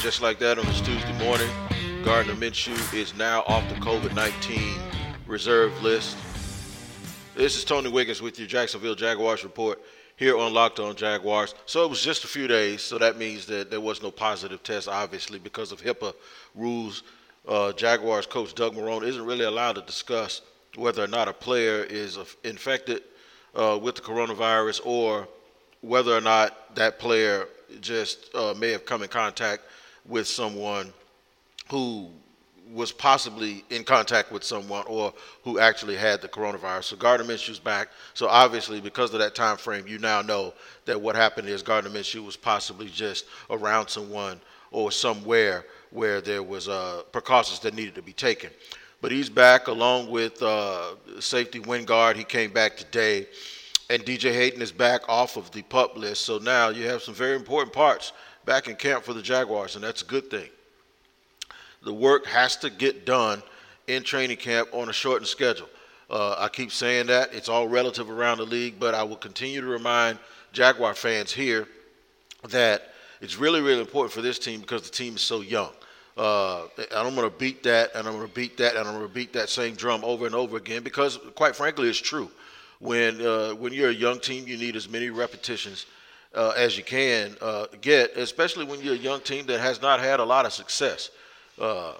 just like that on this Tuesday morning, Gardner Minshew is now off the COVID 19 reserve list. This is Tony Wiggins with your Jacksonville Jaguars report here on Locked On Jaguars. So it was just a few days, so that means that there was no positive test, obviously, because of HIPAA rules. Uh, Jaguars coach Doug Marrone isn't really allowed to discuss whether or not a player is infected uh, with the coronavirus or whether or not that player just uh, may have come in contact with someone who was possibly in contact with someone or who actually had the coronavirus. So Gardner Minshew's back. So obviously, because of that time frame, you now know that what happened is Gardner Minshew was possibly just around someone or somewhere where there was uh, precautions that needed to be taken. But he's back along with uh, safety Wingard. He came back today. And DJ Hayden is back off of the pup list. So now you have some very important parts back in camp for the Jaguars, and that's a good thing. The work has to get done in training camp on a shortened schedule. Uh, I keep saying that. It's all relative around the league, but I will continue to remind Jaguar fans here that it's really, really important for this team because the team is so young. Uh, I'm going to beat that, and I'm going to beat that, and I'm going to beat that same drum over and over again because, quite frankly, it's true when uh, when you're a young team, you need as many repetitions uh, as you can uh, get, especially when you're a young team that has not had a lot of success. Uh,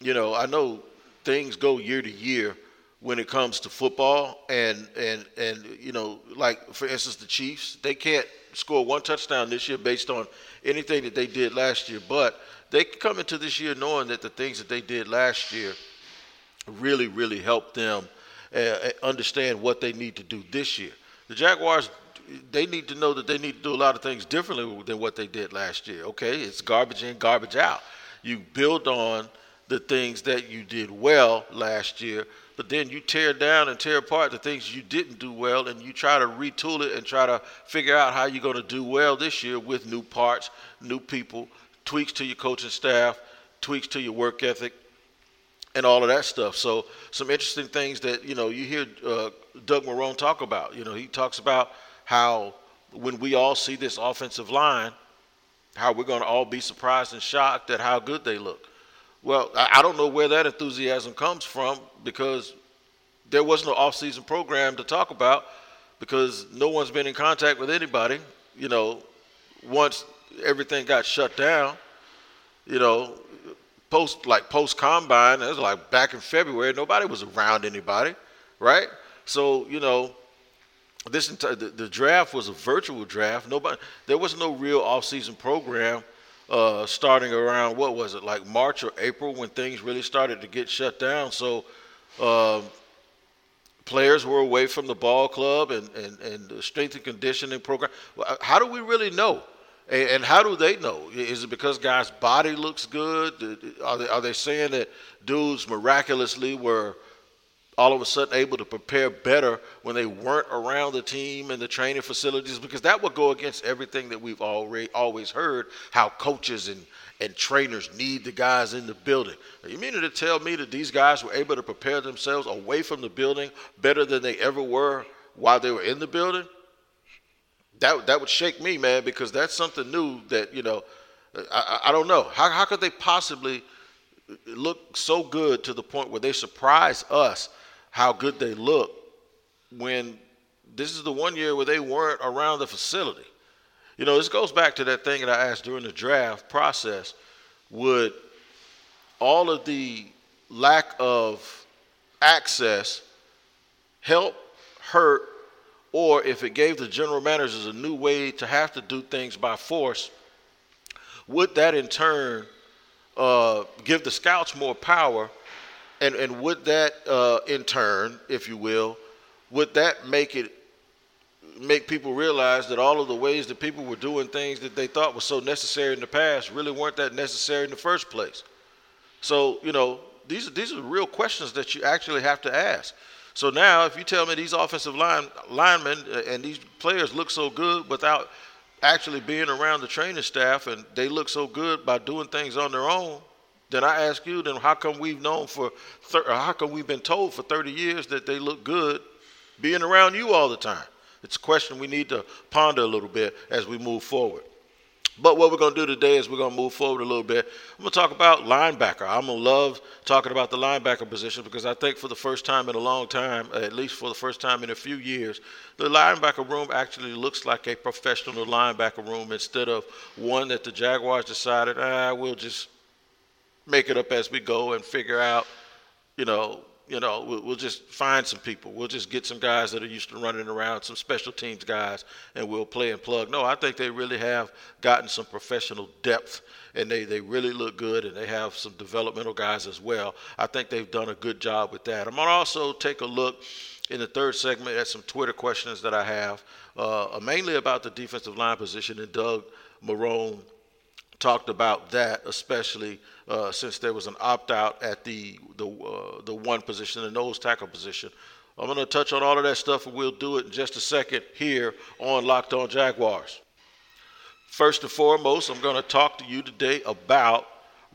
you know, I know things go year to year when it comes to football, and and and you know, like for instance, the Chiefs, they can't score one touchdown this year based on anything that they did last year, but they come into this year knowing that the things that they did last year really, really helped them uh, understand what they need to do this year. The Jaguars, they need to know that they need to do a lot of things differently than what they did last year. Okay, it's garbage in, garbage out. You build on the things that you did well last year, but then you tear down and tear apart the things you didn't do well, and you try to retool it and try to figure out how you're going to do well this year with new parts, new people, tweaks to your coaching staff, tweaks to your work ethic, and all of that stuff. So some interesting things that you know you hear uh, Doug Marrone talk about. You know, he talks about how when we all see this offensive line, how we're going to all be surprised and shocked at how good they look. Well, I don't know where that enthusiasm comes from because there was no off-season program to talk about because no one's been in contact with anybody. You know, once everything got shut down, you know, post like post combine. It was like back in February. Nobody was around anybody, right? So you know, this entire the, the draft was a virtual draft. Nobody, there was no real off-season program uh, starting around what was it like March or April when things really started to get shut down. So. Um, players were away from the ball club and, and, and the strength and conditioning program. How do we really know? And, how do they know? Is it because guys' body looks good? Are they, are they saying that dudes miraculously were all of a sudden able to prepare better when they weren't around the team and the training facilities? Because that would go against everything that we've already always heard how coaches and, and trainers need the guys in the building. You mean to tell me that these guys were able to prepare themselves away from the building better than they ever were while they were in the building? That that would shake me, man, because that's something new that you know. I, I don't know how how could they possibly look so good to the point where they surprise us how good they look when this is the one year where they weren't around the facility. You know, this goes back to that thing that I asked during the draft process. Would all of the lack of access help, hurt, or if it gave the general managers a new way to have to do things by force, would that in turn uh, give the scouts more power? And, and would that uh, in turn, if you will, would that make it make people realize that all of the ways that people were doing things that they thought was so necessary in the past really weren't that necessary in the first place? So, you know, these are, these are real questions that you actually have to ask. So now, if you tell me these offensive line linemen uh, and these players look so good without actually being around the training staff, and they look so good by doing things on their own, then I ask you, then how come we've known for, thir- how come we've been told for 30 years that they look good being around you all the time? It's a question we need to ponder a little bit as we move forward. But what we're going to do today is we're going to move forward a little bit. I'm going to talk about linebacker. I'm going to love talking about the linebacker position because I think for the first time in a long time, at least for the first time in a few years, the linebacker room actually looks like a professional linebacker room instead of one that the Jaguars decided, ah, we'll just make it up as we go and figure out, you know, you know, we'll, we'll, just find some people. We'll just get some guys that are used to running around, some special teams guys, and we'll play and plug. No, I think they really have gotten some professional depth, and they, they really look good, and they have some developmental guys as well. I think they've done a good job with that. I'm going to also take a look in the third segment at some Twitter questions that I have, uh, mainly about the defensive line position, and Doug Marrone talked about that, especially uh, since there was an opt out at the the uh, the one position, the nose tackle position. I'm going to touch on all of that stuff, and we'll do it in just a second here on Locked On Jaguars. First and foremost, I'm going to talk to you today about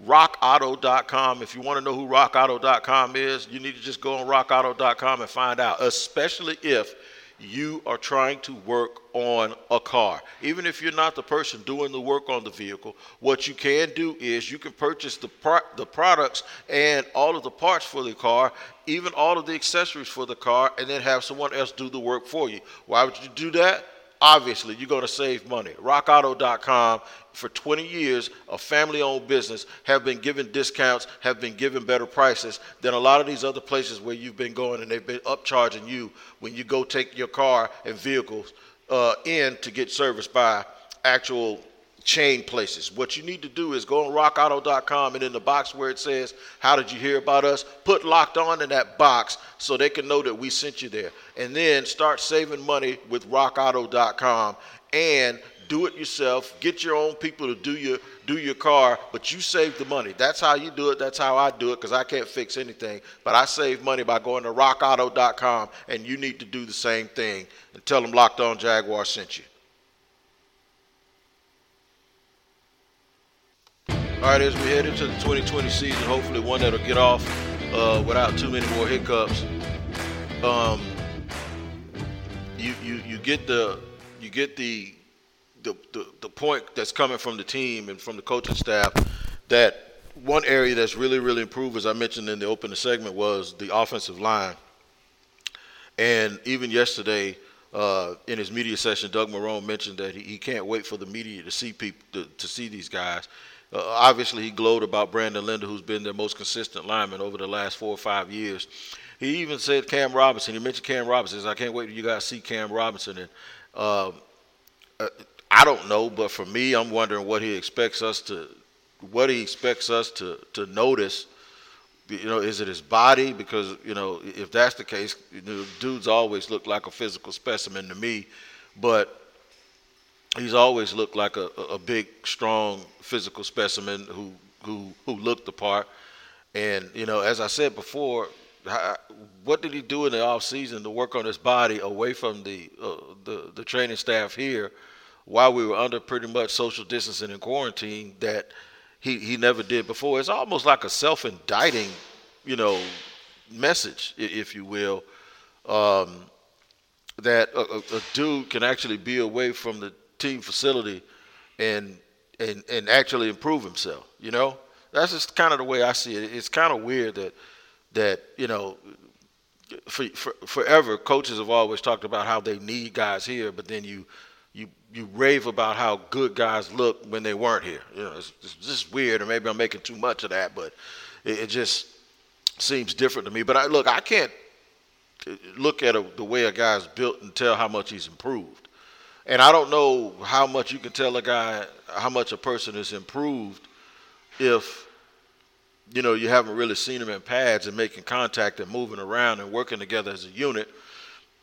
rockauto.com. If you want to know who rockauto.com is, you need to just go on rockauto.com and find out, especially if you are trying to work on a car. Even if you're not the person doing the work on the vehicle, what you can do is you can purchase the pro- the products and all of the parts for the car, even all of the accessories for the car, and then have someone else do the work for you. Why would you do that? Obviously you're going to save money. RockAuto.com for 20 years, a family-owned business, have been given discounts, have been given better prices than a lot of these other places where you've been going, and they've been upcharging you when you go take your car and vehicles uh, in to get serviced by actual chain places. What you need to do is go on rockauto.com and in the box where it says, How did you hear about us? Put locked on in that box so they can know that we sent you there. And then start saving money with rockauto.com and do it yourself. Get your own people to do your do your car, but you save the money. That's how you do it. That's how I do it because I can't fix anything. But I save money by going to rockauto.com and you need to do the same thing and tell them Locked On Jaguar sent you. All right, as we head into the 2020 season, hopefully one that'll get off uh, without too many more hiccups. Um, you, you you get the you get the, the the the point that's coming from the team and from the coaching staff that one area that's really really improved, as I mentioned in the opening segment, was the offensive line. And even yesterday, uh, in his media session, Doug Marrone mentioned that he, he can't wait for the media to see people to, to see these guys. Uh, obviously, he glowed about Brandon Linder, who's been their most consistent lineman over the last four or five years. He even said Cam Robinson. He mentioned Cam Robinson. Said, I can't wait till you guys see Cam Robinson. And uh, uh, I don't know, but for me, I'm wondering what he expects us to, what he expects us to to notice. You know, is it his body? Because you know, if that's the case, you know, dudes always look like a physical specimen to me. But he's always looked like a, a big, strong, physical specimen who who who looked the part. And you know, as I said before, how, what did he do in the off season to work on his body away from the uh, the the training staff here, while we were under pretty much social distancing and quarantine that he he never did before. It's almost like a self-indicting, you know, message, if you will. Um, that a, a, dude can actually be away from the team facility and and and actually improve himself. You know, that's just kind of the way I see it. It's kind of weird that that you know. For, for, forever, coaches have always talked about how they need guys here, but then you you you rave about how good guys look when they weren't here. You know, it's, just weird, or maybe I'm making too much of that, but it, it just seems different to me. But I look, I can't uh, look at a, the way a guy's built and tell how much he's improved. And I don't know how much you can tell a guy how much a person is improved if you know you haven't really seen them in pads and making contact and moving around and working together as a unit.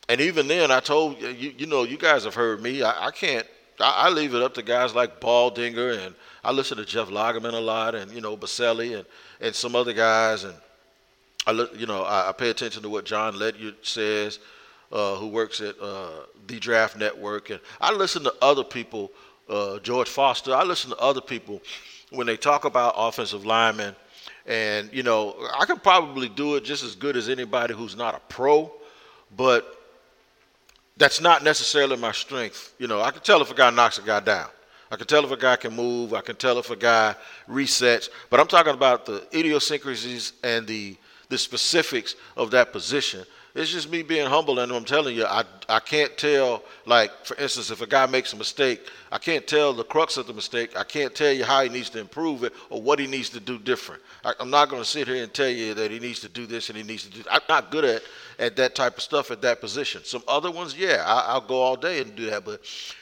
And even then, I told you, you know, you guys have heard me. I, I can't. I, I, leave it up to guys like Baldinger and I listen to Jeff Lageman a lot, and you know Boselli and and some other guys, and I look, you know, I, I pay attention to what John Ledyard says uh, who works at uh, the Draft Network, and I listen to other people, uh, George Foster. I listen to other people when they talk about offensive linemen, and you know I could probably do it just as good as anybody who's not a pro, but that's not necessarily my strength. You know, I can tell if a guy knocks a guy down. I can tell if a guy can move. I can tell if a guy resets. But I'm talking about the idiosyncrasies and the the specifics of that position. It's just me being humble, and I'm telling you, I, I can't tell. Like for instance, if a guy makes a mistake, I can't tell the crux of the mistake. I can't tell you how he needs to improve it or what he needs to do different. I, am not going to sit here and tell you that he needs to do this and he needs to do. I'm not good at at that type of stuff at that position. Some other ones, yeah, I, I'll go all day and do that, but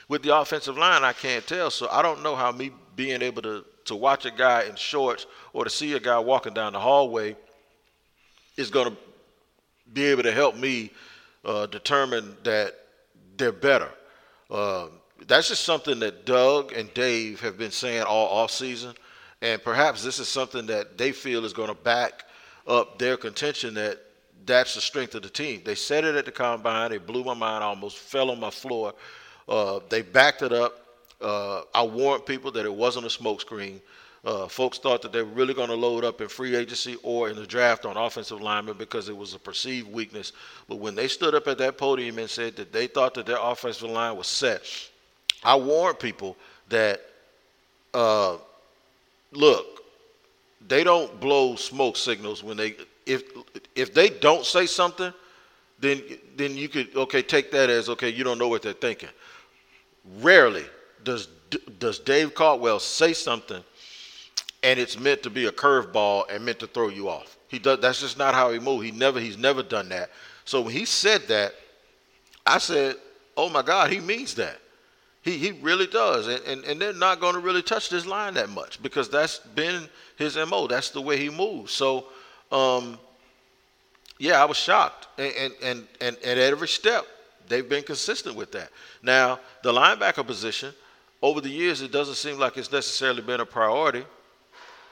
with the offensive line, I can't tell. So I don't know how me being able to to watch a guy in shorts or to see a guy walking down the hallway is going to be able to help me uh, determine that they're better. Uh, that's just something that Doug and Dave have been saying all off season, and perhaps this is something that they feel is going to back up their contention that that's the strength of the team. They said it at the combine. It blew my mind. I almost fell on my floor. Uh, they backed it up. Uh, I warned people that it wasn't a smokescreen. Uh, folks thought that they were really going to load up in free agency or in the draft on offensive linemen because it was a perceived weakness. But when they stood up at that podium and said that they thought that their offensive line was set, I warned people that, uh, look, they don't blow smoke signals when they if if they don't say something, then then you could okay take that as okay you don't know what they're thinking. Rarely does does Dave Caldwell say something and it's meant to be a curveball and meant to throw you off. He does. That's just not how he moves. He never. He's never done that. So when he said that, I said, "Oh my God, he means that. He he really does." And and, and they're not going to really touch this line that much because that's been his mo. That's the way he moves. So, um, yeah, I was shocked. And and and, and at every step, they've been consistent with that. Now the linebacker position. Over the years, it doesn't seem like it's necessarily been a priority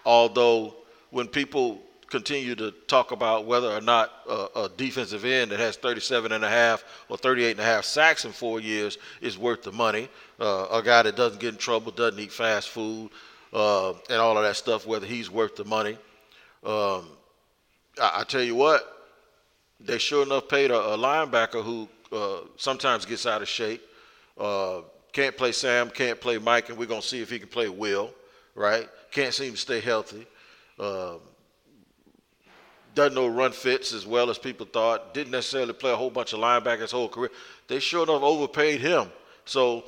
Although when people continue to talk about whether or not a, a, defensive end that has 37 and a half or 38 and a half sacks in four years is worth the money. Uh, a guy that doesn't get in trouble, doesn't eat fast food, uh, and all of that stuff, whether he's worth the money. Um, I, I, tell you what, they sure enough paid a, a linebacker who uh, sometimes gets out of shape. Uh, can't play Sam, can't play Mike, and we're going to see if he can play Will, right? Can't seem to stay healthy. Um, doesn't know run fits as well as people thought. Didn't necessarily play a whole bunch of linebackers whole career. They sure enough overpaid him. So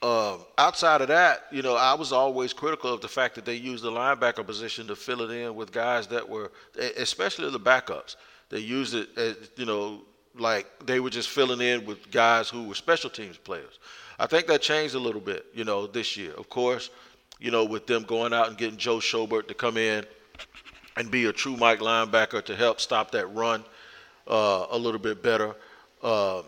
uh, outside of that, you know, I was always critical of the fact that they used the linebacker position to fill it in with guys that were, especially the backups. They used it, as, you know, like they were just filling in with guys who were special teams players. I think that changed a little bit, you know, this year. Of course, you know, with them going out and getting Joe Schobert to come in and be a true Mike linebacker to help stop that run uh, a little bit better. Uh,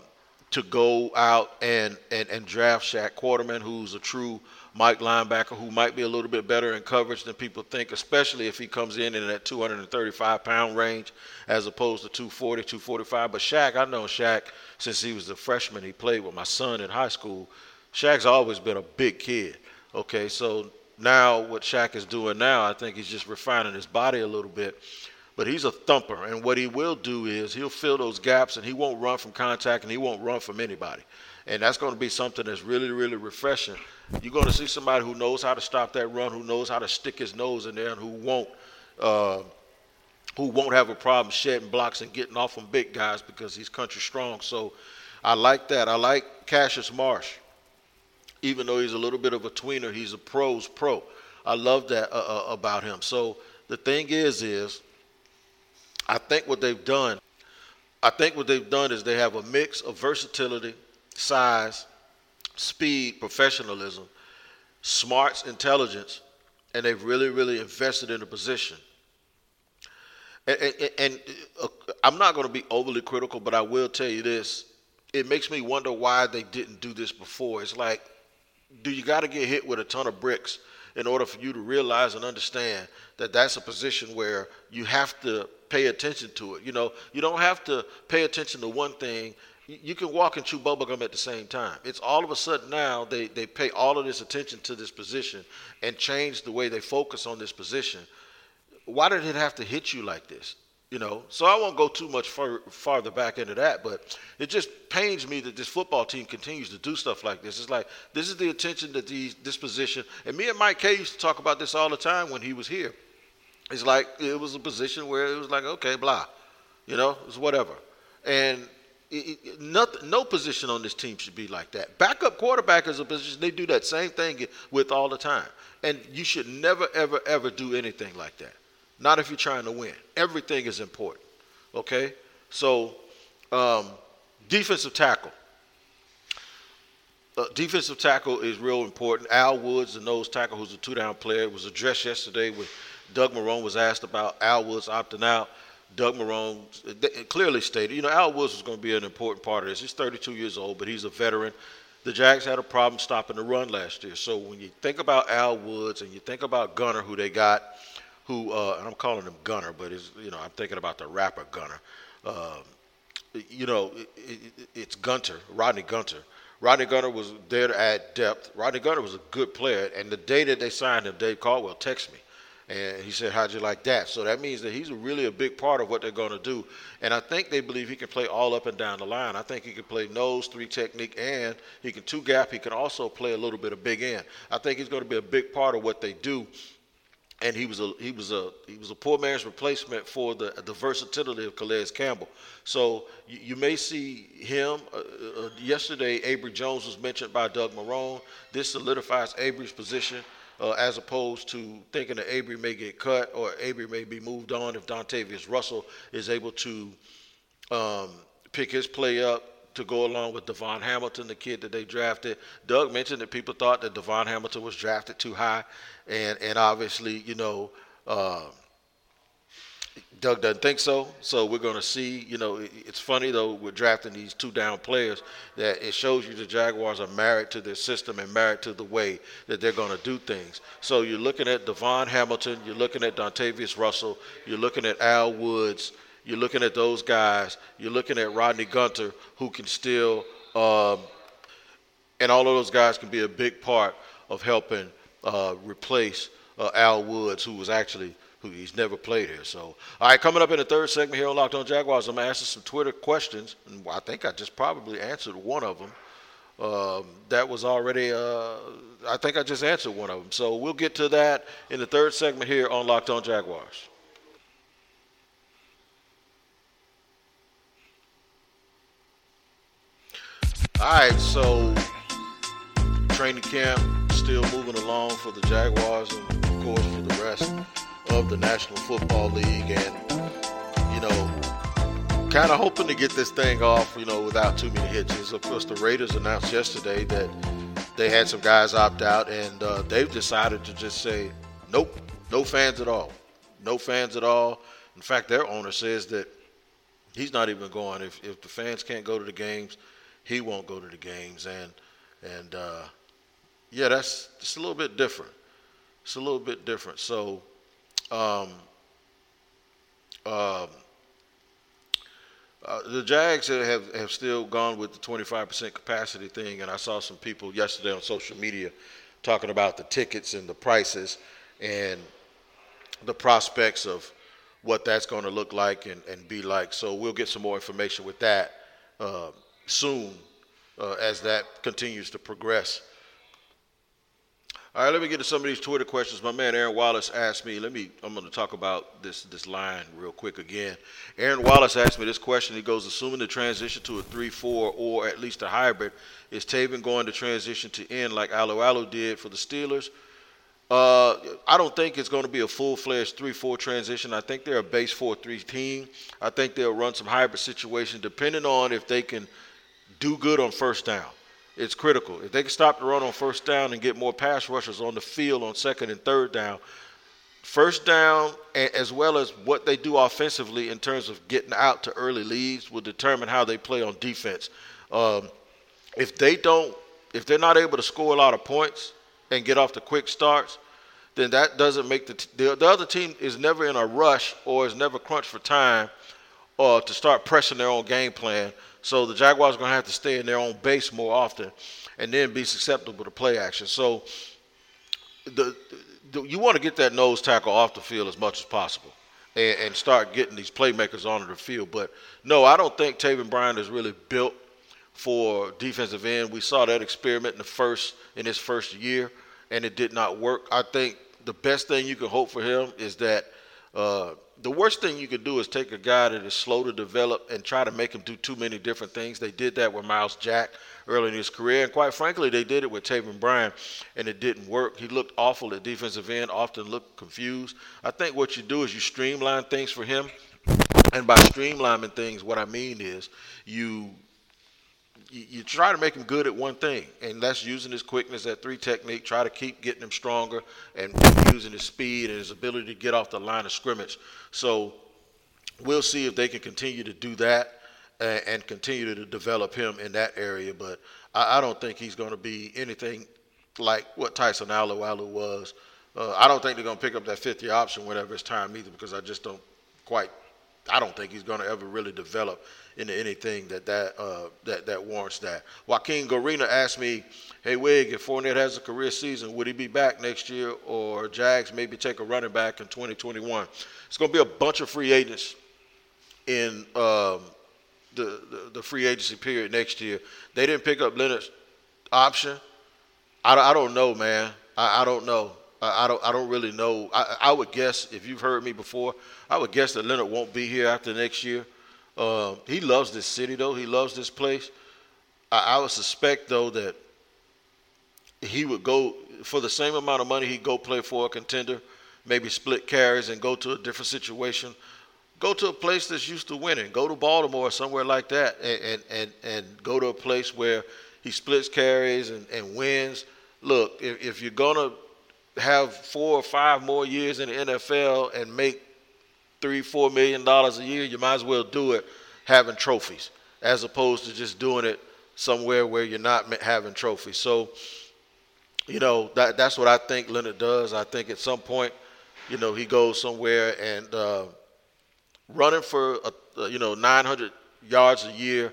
to go out and, and, and draft Shaq Quarterman, who's a true Mike linebacker who might be a little bit better in coverage than people think, especially if he comes in in that 235 pound range as opposed to 240, 245. But Shaq, I know Shaq since he was a freshman. He played with my son in high school. Shaq's always been a big kid. Okay, so now what Shaq is doing now, I think he's just refining his body a little bit. But he's a thumper, and what he will do is he'll fill those gaps, and he won't run from contact, and he won't run from anybody. And that's going to be something that's really, really refreshing. You're going to see somebody who knows how to stop that run, who knows how to stick his nose in there, and who won't, uh, who won't have a problem shedding blocks and getting off on big guys because he's country strong. So I like that. I like Cassius Marsh even though he's a little bit of a tweener, he's a pro's pro. I love that uh, uh, about him. So the thing is, is I think what they've done, I think what they've done is they have a mix of versatility, size, speed, professionalism, smarts, intelligence, and they've really, really invested in the position. And, and, and uh, I'm not going to be overly critical, but I will tell you this: it makes me wonder why they didn't do this before. It's like do you got to get hit with a ton of bricks in order for you to realize and understand that that's a position where you have to pay attention to it. You know, you don't have to pay attention to one thing. You can walk and chew bubblegum at the same time. It's all of a sudden now they, they pay all of this attention to this position and change the way they focus on this position. Why did it have to hit you like this? You know, so I won't go too much far, farther back into that, but it just pains me that this football team continues to do stuff like this. It's like this is the attention that these this position, and me and Mike Kaye used to talk about this all the time when he was here. It's like it was a position where it was like, okay, blah, you know, it's whatever, and it, it, nothing, no position on this team should be like that. Backup quarterback is a position they do that same thing with all the time, and you should never, ever, ever do anything like that. Not if you're trying to win. Everything is important. Okay? So, um, defensive tackle. Uh, defensive tackle is real important. Al Woods, the nose tackle, who's a two-down player, was addressed yesterday when Doug Marrone was asked about Al Woods opting out. Doug Marrone clearly stated, you know, Al Woods is going to be an important part of this. He's 32 years old, but he's a veteran. The Jags had a problem stopping the run last year. So when you think about Al Woods and you think about Gunner, who they got – who uh, and I'm calling him Gunner, but is you know I'm thinking about the rapper Gunna. Um, you know, it, it, it's Gunter, Rodney Gunter. Rodney Gunter was there to add depth. Rodney Gunter was a good player, and the day that they signed him, Dave Caldwell texted me, and he said, "How'd you like that?" So that means that he's really a big part of what they're going to do, and I think they believe he can play all up and down the line. I think he can play nose, three technique, and he can two gap. He can also play a little bit of big end. I think he's going to be a big part of what they do and he was a he was a he was a poor man's replacement for the the versatility of Calais Campbell. So you, you may see him. Uh, uh, yesterday, Abry Jones was mentioned by Doug Marrone. This solidifies Abry's position. Uh, as opposed to thinking that Abry may get cut or Abry may be moved on if Dontavius Russell is able to um, pick his play up to go along with DaVon Hamilton, the kid that they drafted. Doug mentioned that people thought that DaVon Hamilton was drafted too high, and and obviously, you know, uh, Doug doesn't think so. So we're going to see. You know, it's funny though we're drafting these two down players that it shows you the Jaguars are married to their system and married to the way that they're going to do things. So you're looking at DaVon Hamilton, you're looking at Dontavius Russell, you're looking at Al Woods. You're looking at those guys. You're looking at Rodney Gunter, who can still, um, and all of those guys can be a big part of helping uh, replace uh, Al Woods, who was actually who he's never played here. So, all right, coming up in the third segment here on Locked On Jaguars, I'm asking some Twitter questions, and I think I just probably answered one of them. Um, that was already, uh, I think I just answered one of them. So we'll get to that in the third segment here on Locked On Jaguars. All right, so training camp still moving along for the Jaguars and, of course, for the rest of the National Football League. And, you know, kind of hoping to get this thing off, you know, without too many hitches. Of course, the Raiders announced yesterday that they had some guys opt out, and uh, they've decided to just say, nope, no fans at all. No fans at all. In fact, their owner says that he's not even going. If, if the fans can't go to the games – he won't go to the games, and and uh, yeah, that's just a little bit different. It's a little bit different. So, um, um, uh, the Jags have, have still gone with the 25% capacity thing, and I saw some people yesterday on social media talking about the tickets and the prices and the prospects of what that's going to look like and, and be like. So we'll get some more information with that uh, soon uh, as that continues to progress. All right, let me get to some of these Twitter questions. My man Aaron Wallace asked me. Let me. I'm going to talk about this this line real quick again. Aaron Wallace asked me this question. He goes, assuming the transition to a three-four or at least a hybrid, is Taven going to transition to end like Alualu did for the Steelers? Uh, I don't think it's going to be a full-fledged three-four transition. I think they're a base four-three team. I think they'll run some hybrid situations depending on if they can do good on first down. It's critical. If they can stop the run on first down and get more pass rushers on the field on second and third down, first down as well as what they do offensively in terms of getting out to early leads will determine how they play on defense. Um, if they don't, if they're not able to score a lot of points and get off the quick starts, then that doesn't make the, t- the the other team is never in a rush or is never crunched for time uh, to start pressing their own game plan so the Jaguars are going to have to stay in their own base more often and then be susceptible to play action. So the, the you want to get that nose tackle off the field as much as possible. and, and start getting these playmakers onto the field. But no, I don't think Taven Bryan is really built for defensive end. We saw that experiment in the first in his first year, and it did not work. I think the best thing you can hope for him is that uh, the worst thing you could do is take a guy that is slow to develop and try to make him do too many different things. They did that with Myles Jack early in his career, and quite frankly, they did it with Taven Bryan, and it didn't work. He looked awful at defensive end, often looked confused. I think what you do is you streamline things for him, and by streamlining things, what I mean is you you, try to make him good at one thing, and that's using his quickness, that three technique. Try to keep getting him stronger and using his speed and his ability to get off the line of scrimmage. So we'll see if they can continue to do that and, and continue to develop him in that area. But I, I don't think he's going to be anything like what Tyson Alualu was. Uh, I don't think they're going to pick up that fifth year option whenever it's time either, because I just don't quite. I don't think he's going to ever really develop into anything that that uh, that that warrants that. Joaquin Garina asked me, "Hey Wig, if Fournette has a career season, would he be back next year, or Jags maybe take a running back in 2021?" It's going to be a bunch of free agents in um, the, the, the free agency period next year. They didn't pick up Leonard's option. I, I don't know, man. I, I don't know. I, don't. I don't really know. I, I would guess if you've heard me before, I would guess that Leonard won't be here after next year. Uh, he loves this city, though. He loves this place. I, I, would suspect, though, that he would go for the same amount of money. He'd go play for a contender, maybe split carries and go to a different situation. Go to a place that's used to winning. Go to Baltimore or somewhere like that, and and and, and go to a place where he splits carries and, and wins. Look, if, if you're gonna have four or five more years in the NFL and make three, four million dollars a year, you might as well do it having trophies as opposed to just doing it somewhere where you're not having trophies. So, you know, that that's what I think Leonard does. I think at some point, you know, he goes somewhere and uh, running for a, you know 900 yards a year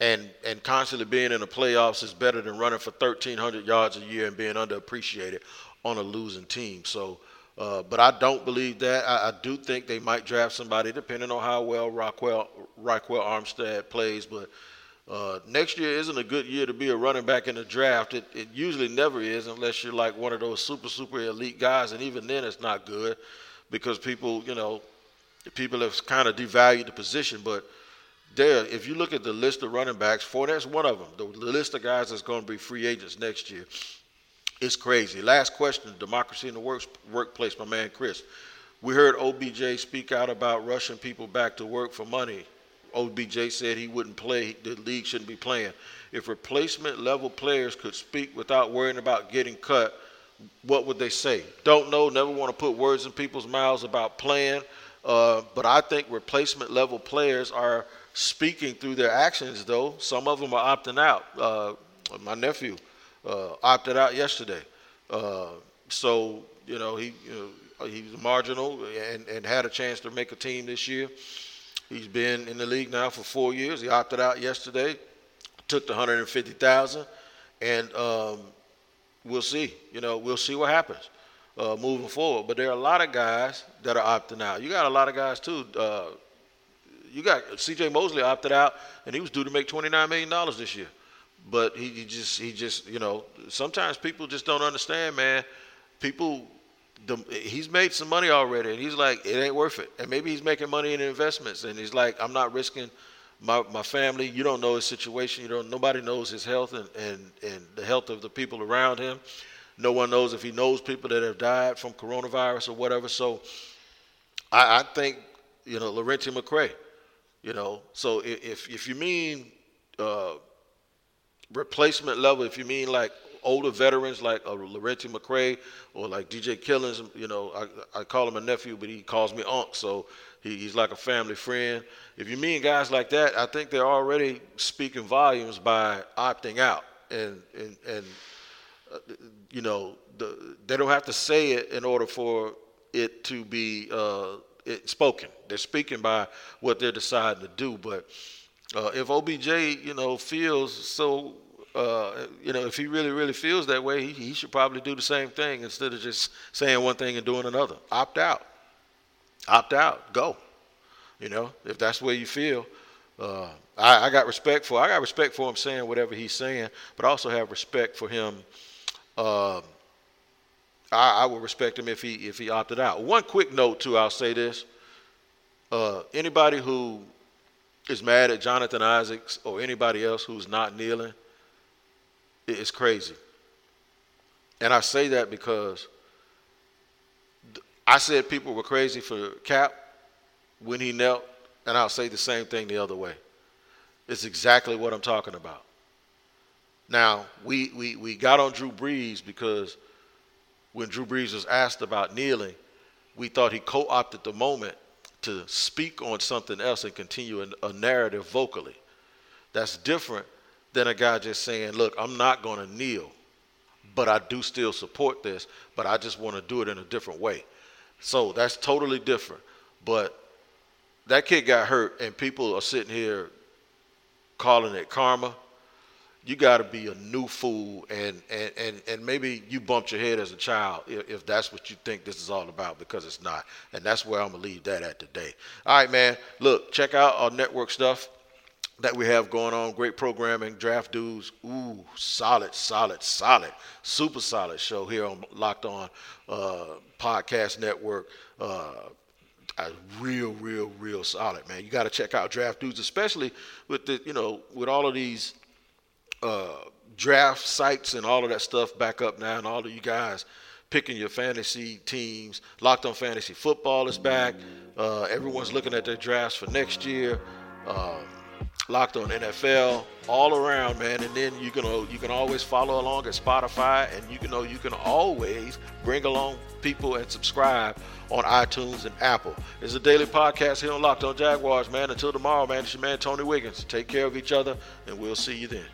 and and constantly being in the playoffs is better than running for 1300 yards a year and being underappreciated on a losing team. So uh, but I don't believe that. I, I, do think they might draft somebody, depending on how well Ryquell, Ryquell Armstead plays. But uh, next year isn't a good year to be a running back in the draft. It, it usually never is, unless you're like one of those super, super elite guys. And even then, it's not good because people, you know, people have kind of devalued the position. But there, if you look at the list of running backs, Fournette's one of them. The, the list of guys that's going to be free agents next year. It's crazy. Last question democracy in the work, workplace, my man Chris. We heard OBJ speak out about rushing people back to work for money. OBJ said he wouldn't play, the league shouldn't be playing. If replacement level players could speak without worrying about getting cut, what would they say? Don't know, never want to put words in people's mouths about playing. Uh, but I think replacement level players are speaking through their actions, though. Some of them are opting out. Uh, my nephew, uh, opted out yesterday. Uh, so you know he you know, was marginal and, and had a chance to make a team this year. He's been in the league now for four years. He opted out yesterday, took the hundred and fifty thousand, and um, we'll see. You know, we'll see what happens uh, moving forward. But there are a lot of guys that are opting out. You got a lot of guys too. Uh, you got C.J. Mosley opted out, and he was due to make twenty nine million dollars this year but he, he, just he just you know sometimes people just don't understand man. People the, he's made some money already and he's like it ain't worth it. And maybe he's making money in investments and he's like i'm not risking my, my family. You don't know his situation. You don't nobody knows his health and, and, and the health of the people around him. No one knows if he knows people that have died from coronavirus or whatever. So i, I think you know Lerentee McCray you know. So if if you mean uh, replacement level, if you mean like older veterans like uh, Lerentee McCray or like DJ Killings, you know, I, I call him a nephew, but he calls me Unc, so he, he's like a family friend. If you mean guys like that, I think they're already speaking volumes by opting out, and and and uh, you know, the, they don't have to say it in order for it to be uh, it spoken. They're speaking by what they're deciding to do, but. Uh, if OBJ, you know, feels so, uh, you know, if he really, really feels that way, he, he should probably do the same thing instead of just saying one thing and doing another. Opt out. opt out, go. You know, if that's where you feel. Uh, I, I, got respect for I got respect for him saying whatever he's saying, but I also have respect for him. Uh, I, I, would respect him if he if he opted out. One quick note too, I'll say this: uh, anybody who is mad at Jonathan Isaacs or anybody else who's not kneeling, it's crazy. And I say that because I said people were crazy for Kap when he knelt, and I'll say the same thing the other way. It's exactly what I'm talking about. Now, we, we, we got on Drew Brees because when Drew Brees was asked about kneeling, we thought he co opted the moment to speak on something else and continue a, a narrative vocally. That's different than a guy just saying, Look, I'm not going to kneel, but I do still support this, but I just want to do it in a different way. So that's totally different. But that kid got hurt, and people are sitting here calling it karma. You got to be a new fool, and, and, and, and maybe you bumped your head as a child if, if that's what you think this is all about, because it's not. And that's where I'm going to leave that at today. All right, man. Look, check out our network stuff that we have going on. Great programming, draft dudes. Ooh, solid, solid, solid, super solid show here on Locked On uh, Podcast Network. Uh, real, real, real solid, man. You got to check out Draft Dudes, especially with the, you know, with all of these uh, draft sites and all of that stuff back up now, and all of you guys picking your fantasy teams. Locked on Fantasy Football is back. Uh, everyone's looking at their drafts for next year. Um, Locked on NFL all around, man. And then you can uh, you can always follow along at Spotify, and you can know you can always bring along people and subscribe on iTunes and Apple. It's a daily podcast here on Locked on Jaguars, man. Until tomorrow, man. It's your man Tony Wiggins. Take care of each other, and we'll see you then.